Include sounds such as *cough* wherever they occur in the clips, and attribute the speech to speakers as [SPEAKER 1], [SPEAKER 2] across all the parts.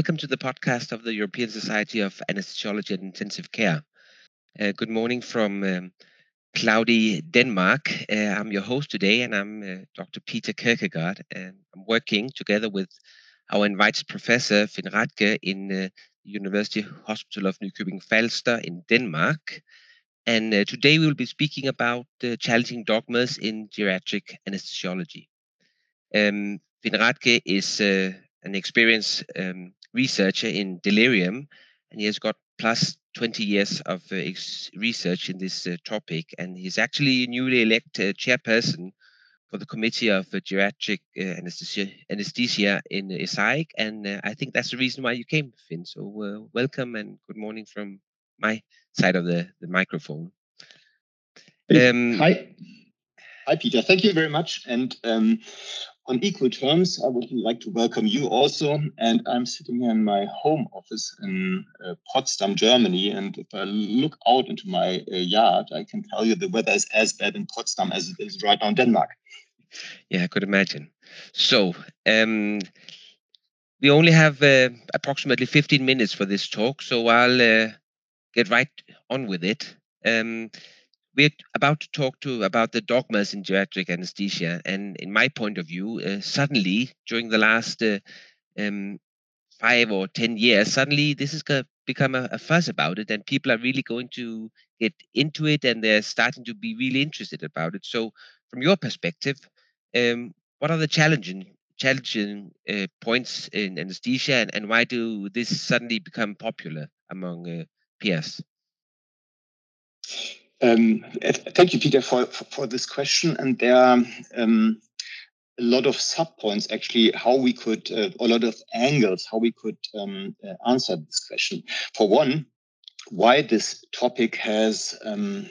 [SPEAKER 1] welcome to the podcast of the European Society of Anesthesiology and Intensive Care. Uh, good morning from um, cloudy Denmark. Uh, I'm your host today, and I'm uh, Dr. Peter Kirkegaard, and I'm working together with our invited professor Finn Radtke in uh, the University Hospital of Nykøbing Falster in Denmark. And uh, today we will be speaking about challenging dogmas in geriatric anesthesiology. Um, Finn Radtke is uh, an experienced um, researcher in delirium, and he has got plus 20 years of uh, research in this uh, topic. And he's actually newly elected chairperson for the Committee of uh, Geriatric uh, anesthesia, anesthesia in ESAIC. And uh, I think that's the reason why you came, Finn. So welcome and good morning from my side of the, the microphone.
[SPEAKER 2] Um, Hi. Hi, Peter. Thank you very much. And um, on equal terms, I would like to welcome you also. And I'm sitting here in my home office in uh, Potsdam, Germany. And if I look out into my uh, yard, I can tell you the weather is as bad in Potsdam as it is right now in Denmark.
[SPEAKER 1] Yeah, I could imagine. So, um, we only have uh, approximately 15 minutes for this talk, so I'll uh, get right on with it. Um, we're about to talk to about the dogmas in geriatric anesthesia, and in my point of view, uh, suddenly during the last uh, um, five or ten years, suddenly this to become a, a, fuss about it, and people are really going to get into it, and they're starting to be really interested about it. So, from your perspective, um, what are the challenging challenging uh, points in anesthesia, and, and why do this suddenly become popular among uh, peers?
[SPEAKER 2] Um, thank you, Peter, for, for, this question. And there are um, a lot of subpoints, actually, how we could, uh, a lot of angles, how we could um, uh, answer this question. For one, why this topic has um,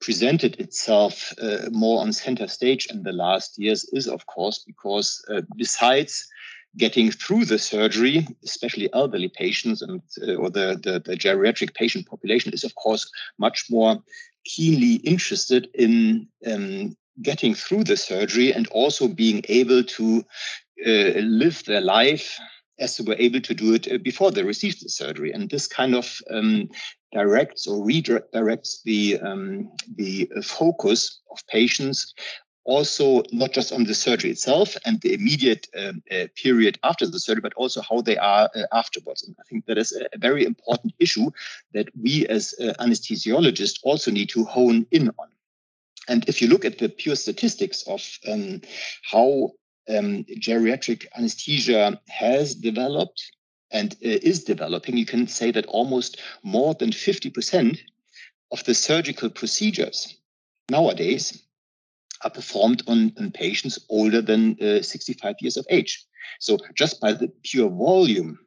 [SPEAKER 2] presented itself uh, more on center stage in the last years is, of course, because uh, besides getting through the surgery, especially elderly patients and uh, or the, the, the geriatric patient population, is of course much more keenly interested in um, getting through the surgery and also being able to uh, live their life as they were able to do it uh, before they received the surgery. And this kind of um, directs or redirects the um, the focus of patients also not just on the surgery itself and the immediate um, uh, period after the surgery, but also how they are uh, afterwards. And I think that is a very important issue that we as uh, anesthesiologists also need to hone in on. And if you look at the pure statistics of um, how um, geriatric anesthesia has developed and uh, is developing, you can say that almost more than 50% of the surgical procedures nowadays are performed on, on patients older than uh, 65 years of age. So just by the pure volume,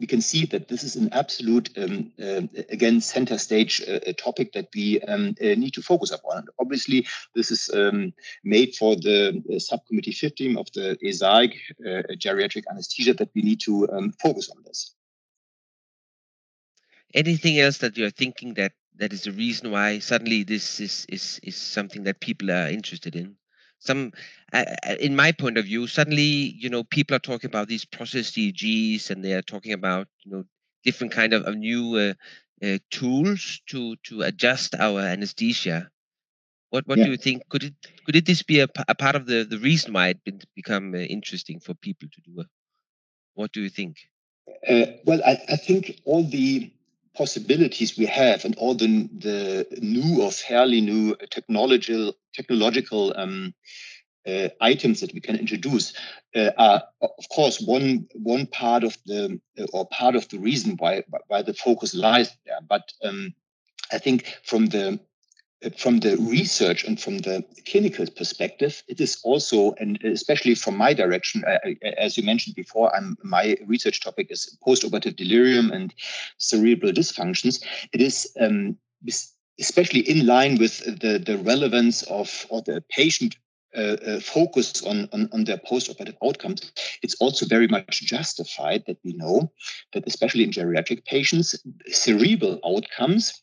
[SPEAKER 2] we can see that this is an absolute, um, uh, again, center stage uh, topic that we um, uh, need to focus upon. And obviously, this is um, made for the subcommittee 15 of the ESAIC, uh, geriatric anesthesia, that we need to um, focus on this.
[SPEAKER 1] Anything else that you're thinking that that is the reason why suddenly this is is is something that people are interested in. Some uh, in my point of view suddenly you know people are talking about these process EEGs and they are talking about you know different kind of, of new uh, uh, tools to to adjust our anesthesia. What what yeah. do you think? Could it could it this be a, a part of the the reason why it been, become uh, interesting for people to do what do you think?
[SPEAKER 2] Uh, well I, I think all the possibilities we have and all the, the new or fairly new technological technological um, uh, items that we can introduce uh, are of course one one part of the uh, or part of the reason why why the focus lies there. But um, i think from the from the research and from the clinical perspective, it is also, and especially from my direction, as you mentioned before, I'm, my research topic is postoperative delirium and cerebral dysfunctions. It is um, especially in line with the, the relevance of or the patient uh, uh, focus on, on, on their postoperative outcomes, it's also very much justified that we know that, especially in geriatric patients, cerebral outcomes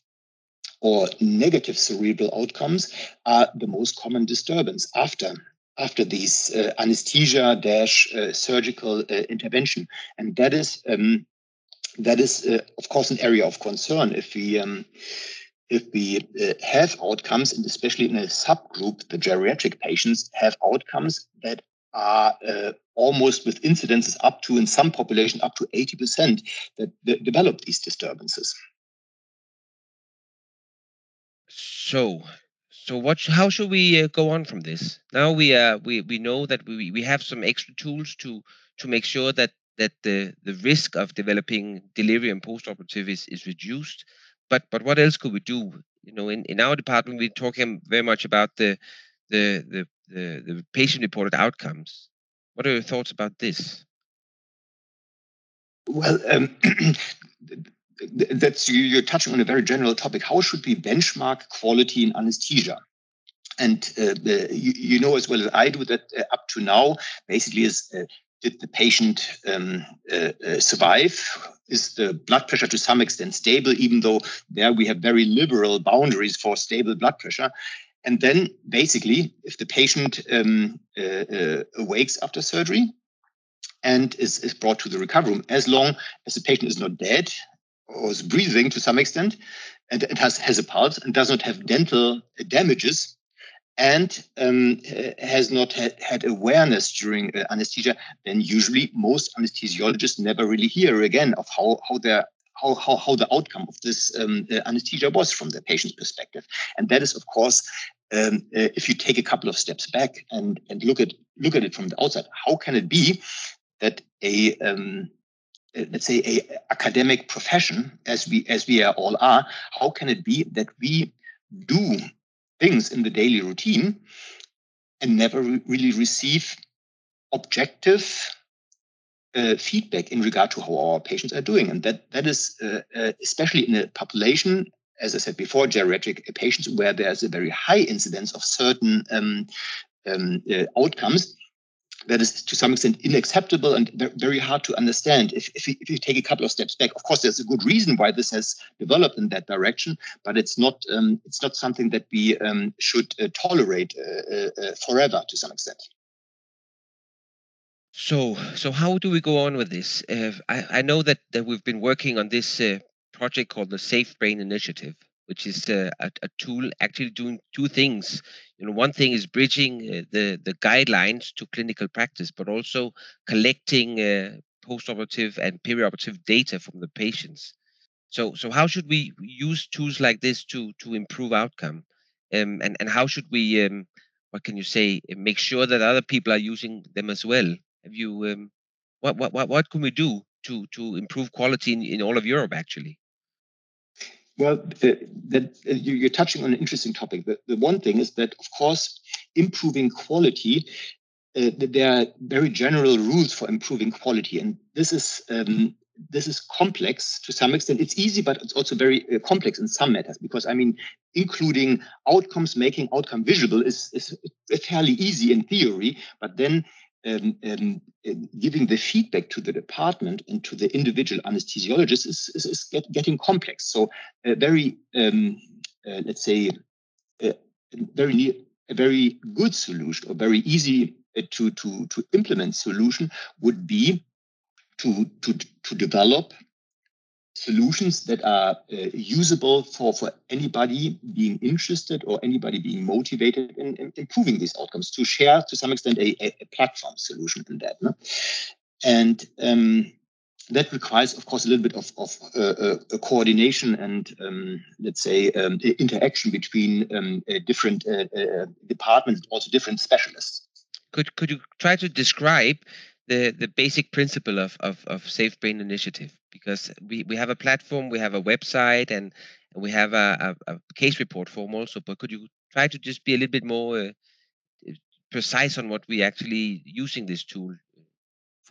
[SPEAKER 2] or negative cerebral outcomes are the most common disturbance after after these uh, anesthesia dash uh, surgical uh, intervention, and that is um, that is of course an area of concern if we um, if we uh, have outcomes, and especially in a subgroup, the geriatric patients have outcomes that are uh, almost with incidences up to, in some population, up to 80% that, that develop these disturbances.
[SPEAKER 1] So, so what? How should we uh, go on from this? Now we uh, we we know that we we have some extra tools to to make sure that that the the risk of developing delirium postoperative is is reduced. But but what else could we do? You know, in, in our department, we're talking very much about the the the the, the patient reported outcomes. What are your thoughts about this?
[SPEAKER 2] Well, um, *clears throat* that's you, are touching on a very general topic. How should we benchmark quality in anesthesia? And uh, you, you, know as well as I do that uh, up to now, basically, is uh, did the patient um, uh, uh, survive? Is the blood pressure to some extent stable, even though there we have very liberal boundaries for stable blood pressure? And then basically, if the patient um, uh, awakes after surgery and is, is brought to the recovery room, as long as the patient is not dead or is breathing to some extent, and it has, has a pulse and does not have dental damages, and um, has not had, had awareness during uh, anesthesia, then usually most anesthesiologists never really hear again of how, how their how, how, how the outcome of this um, uh, anesthesia was from the patient's perspective. And that is, of course, um, uh, if you take a couple of steps back and, and look at look at it from the outside, how can it be that a um, let's say a academic profession as we as we all are, how can it be that we do things in the daily routine and never re- really receive objective uh, feedback in regard to how our patients are doing. And that that is uh, uh, especially in a population, as I said before, geriatric patients where there's a very high incidence of certain um, um, uh, outcomes. That is to some extent unacceptable and very hard to understand. If, if, you, if you take a couple of steps back, of course, there's a good reason why this has developed in that direction, but it's not um, it's not something that we um, should uh, tolerate uh, forever to some extent.
[SPEAKER 1] So, so how do we go on with this? Uh, I, I know that, that we've been working on this uh, project called the Safe Brain Initiative, which is uh, a, a, tool actually doing two things. You know, one thing is bridging uh, the the guidelines to clinical practice, but also collecting uh, postoperative and perioperative data from the patients. So, so how should we use tools like this to to improve outcome, um, and and how should we um, what can you say make sure that other people are using them as well have you um, what what what what can we do to to improve quality in, in all of Europe actually?
[SPEAKER 2] Well, the, the, you're touching on an interesting topic. The, the one thing is that, of course, improving quality uh, there are very general rules for improving quality, and this is um, this is complex to some extent. It's easy, but it's also very uh, complex in some matters because I mean, including outcomes, making outcome visible is is fairly easy in theory, but then um, um, giving the feedback to the department and to the individual anesthesiologist is, is, is get, getting complex. So a very, um, uh, let's say, a very a very good solution or very easy uh, to to to implement solution would be to to to develop solutions that are uh, usable for, for anybody being interested or anybody being motivated in, in, improving these outcomes to share to some extent a, a, platform solution in that. No? And um, that requires, of course, a little bit of, of uh, uh, coordination and, um, let's say, um, interaction between um, uh, different uh, departments, also different specialists.
[SPEAKER 1] Could could you try to describe the the basic principle of of, of Safe Brain Initiative? Because we, we have a platform, we have a website, and, we have a, a, a, case report form also. But could you try to just be a little bit more uh, precise on what we actually using this tool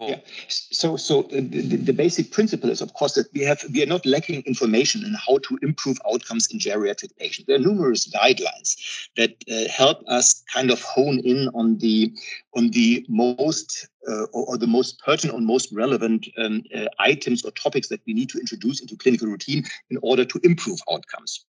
[SPEAKER 2] for? Yeah. So, so uh, the, the basic principle is, of course, that we have we are not lacking information in how to improve outcomes in geriatric patients. There are numerous guidelines that uh, help us kind of hone in on the on the most uh, or, or, the most pertinent or most relevant um, uh, items or topics that we need to introduce into clinical routine in order to improve outcomes.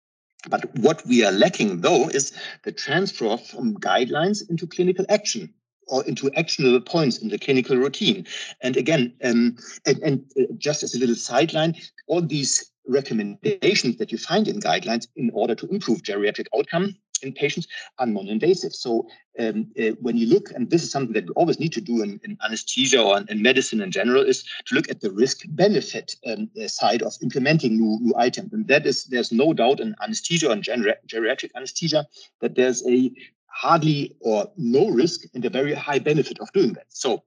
[SPEAKER 2] But what we are lacking, though, is the transfer from guidelines into clinical action or into actionable points in the clinical routine. And again, um, and, and uh, just as a little sideline, all these recommendations that you find in guidelines in order to improve geriatric outcome in patients are non-invasive. So um, uh, when you look, and this is something that we always need to do in, in anesthesia or in, in, medicine in general, is to look at the risk-benefit um, uh, side of implementing new, new items. And that is, there's no doubt in anesthesia and geriatric anesthesia that there's a hardly or no risk and a very high benefit of doing that. So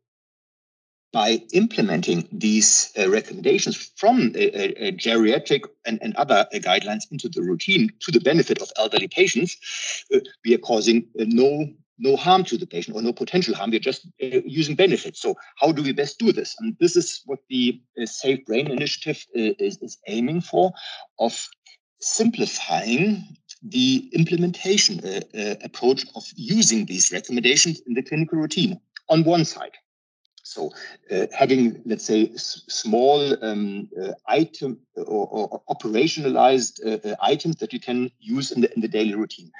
[SPEAKER 2] by implementing these uh, recommendations from geriatric and, and other uh, guidelines into the routine to the benefit of elderly patients, uh, we are causing uh, no no harm to the patient or no potential harm. We're just uh, using benefits. So how do we best do this? And this is what the uh, Safe Brain Initiative is, is aiming for, of simplifying the implementation approach of using these recommendations in the clinical routine on one side. So uh, having, let's say, small um, uh, item or, or operationalized uh, uh, items that you can use in the, in the daily routine.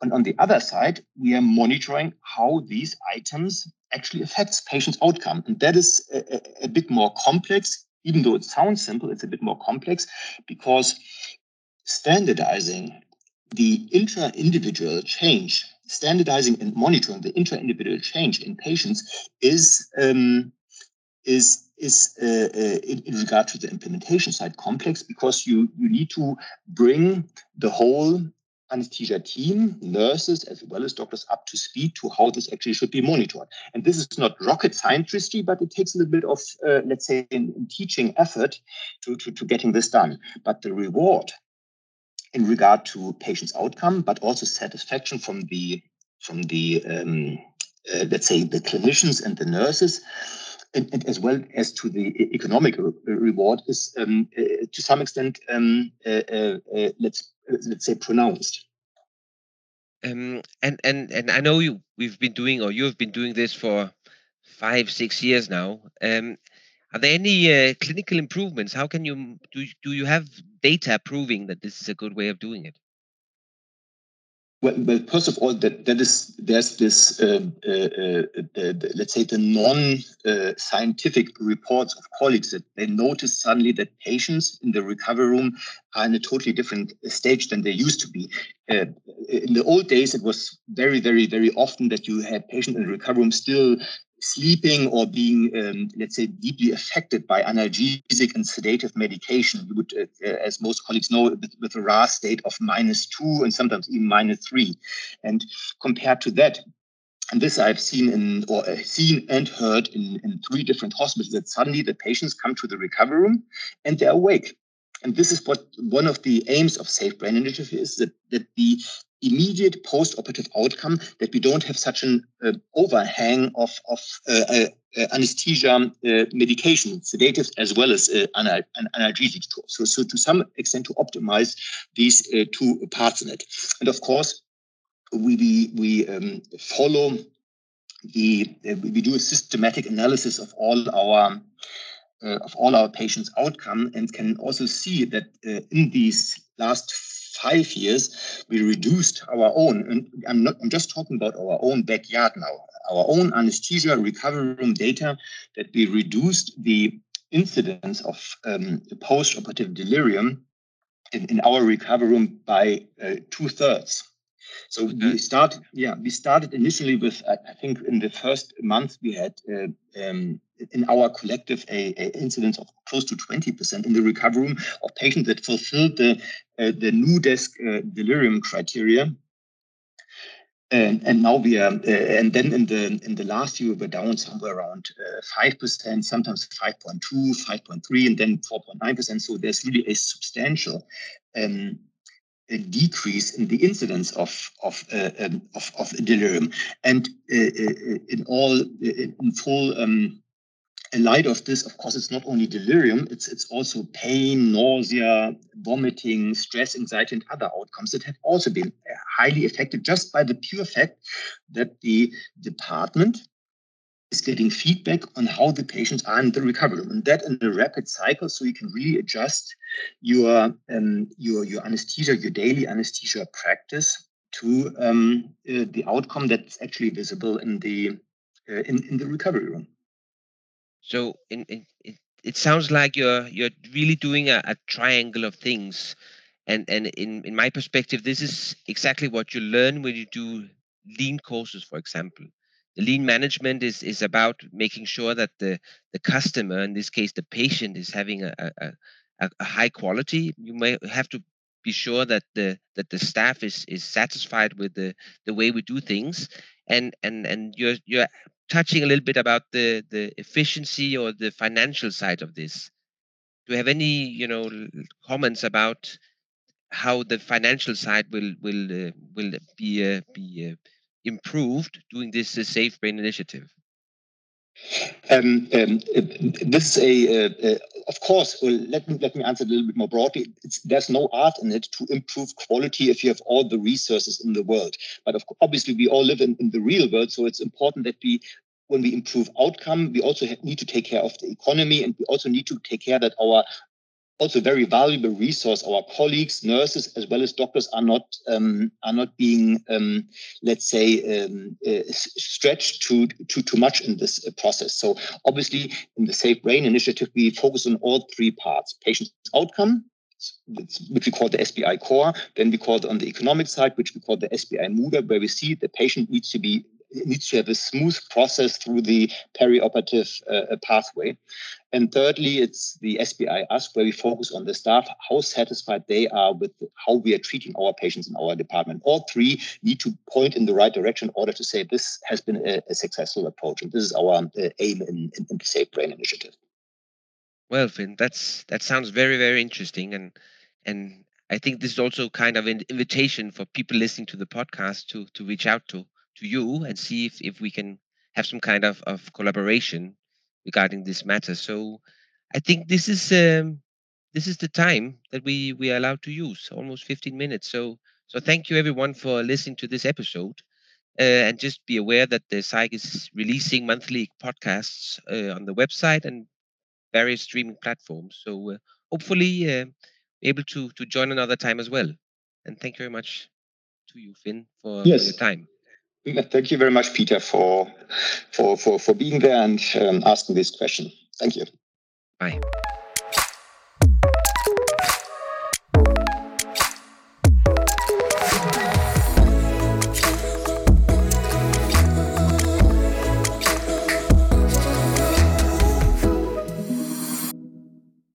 [SPEAKER 2] And on the other side, we are monitoring how these items actually affects patients' outcome. And that is a, a bit more complex, even though it sounds simple, it's a bit more complex because standardizing the intra-individual change standardizing and monitoring the intra-individual change in patients is um, is is uh, uh, in, in, regard to the implementation side complex because you you need to bring the whole anesthesia team, nurses as well as doctors up to speed to how this actually should be monitored. And this is not rocket scientistry, but it takes a little bit of uh, let's say in, in teaching effort to, to to getting this done. But the reward in regard to patient's outcome, but also satisfaction from the from the um, uh, let's say the clinicians and the nurses, and, and, as well as to the economic re reward is um, uh, to some extent um, uh, uh, uh let's let's say pronounced.
[SPEAKER 1] Um, and and and I know you we've been doing or you have been doing this for five six years now. Um, are there any uh, clinical improvements? How can you do? Do you have data proving that this is a good way of doing it?
[SPEAKER 2] Well, well first of all, that that is there's this uh, uh, uh, the, let's say the non-scientific reports of colleagues that they notice suddenly that patients in the recovery room are in a totally different stage than they used to be. Uh, in the old days, it was very, very, very often that you had patients in the recovery room still sleeping or being, um, let's say, deeply affected by analgesic and sedative medication, you would, uh, uh as most colleagues know, with, with, a RASS state of minus two and sometimes even minus three. And compared to that, and this I've seen in or uh, seen and heard in, in three different hospitals that suddenly the patients come to the recovery room and they're awake. And this is what one of the aims of Safe Brain Initiative is that, that the immediate post-operative outcome that we don't have such an uh, overhang of, of uh, uh, uh anesthesia uh, medication, sedatives, as well as uh, anal analgesics. So, so to some extent to optimize these two parts in it. And of course, we, we, we um, follow the, we do a systematic analysis of all our of all our patients' outcome and can also see that in these last five years, we reduced our own, and I'm not, I'm just talking about our own backyard now, our own anesthesia recovery room data that we reduced the incidence of um, post-operative delirium in, in, our recovery room by uh, two thirds. So we started, yeah, we started initially with, I think in the first month we had uh, um, in our collective a, a, incidence of close to 20% in the recovery room of patients that fulfilled the, uh, the NuDESC uh, delirium criteria. And, and now we are, uh, and then in the in the last year we are down somewhere around uh, five percent, sometimes 5.2, 5.3, and then 4.9 percent. So there's really a substantial um, a decrease in the incidence of of uh, um, of, of, delirium, and uh, uh in all in full. Um, in light of this, of course, it's not only delirium; it's it's also pain, nausea, vomiting, stress, anxiety, and other outcomes that have also been uh, highly affected just by the pure fact that the department is getting feedback on how the patients are in the recovery and that in a rapid cycle so you can really adjust your um, your your anesthesia your daily anesthesia practice to um, uh, the outcome that's actually visible in the uh, in, in the recovery room
[SPEAKER 1] so in, in, it, it sounds like you're you're really doing a, a triangle of things. And and in in my perspective this is exactly what you learn when you do lean courses for example. Lean management is is about making sure that the the customer in this case the patient is having a a, a, a high quality. You may have to be sure that the that the staff is is satisfied with the the way we do things and and and you're you're touching a little bit about the the efficiency or the financial side of this do you have any you know comments about how the financial side will will uh, will be uh, be uh, improved doing this uh, Safe Brain initiative?
[SPEAKER 2] Um, um, this is a, uh, uh, of course, well, let me let me answer a little bit more broadly. It's, there's no art in it to improve quality if you have all the resources in the world. But of, obviously, we all live in, in the real world, so it's important that we when we improve outcome, we also need to take care of the economy, and we also need to take care that our also very valuable resource. Our colleagues, nurses, as well as doctors, are not um, are not being, um, let's say, um, uh, stretched too, too too much in this uh, process. So obviously, in the Safe Brain initiative, we focus on all three parts: patient outcome, which we call the SBI core. Then we call it on the economic side, which we call the SBI mover, where we see the patient needs to be needs to have a smooth process through the perioperative uh, pathway. And thirdly, it's the SBI Ask, where we focus on the staff, how satisfied they are with how we are treating our patients in our department. All three need to point in the right direction in order to say this has been a, a successful approach. And this is our uh, aim in, in, in the Safe Brain initiative.
[SPEAKER 1] Well, Finn, that's that sounds very, very interesting, and and I think this is also kind of an invitation for people listening to the podcast to to reach out to to you and see if, if we can have some kind of, of collaboration regarding this matter. So I think this is um, this is the time that we we are allowed to use, almost 15 minutes. So so thank you everyone for listening to this episode. Uh, and just be aware that the SAIC is releasing monthly podcasts uh, on the website and various streaming platforms. So uh, hopefully uh, able to to join another time as well. And thank you very much to you, Finn, for, yes. for your time.
[SPEAKER 2] Thank you very much, Peter, for for for, for being there and um, asking this question. Thank you.
[SPEAKER 1] Bye.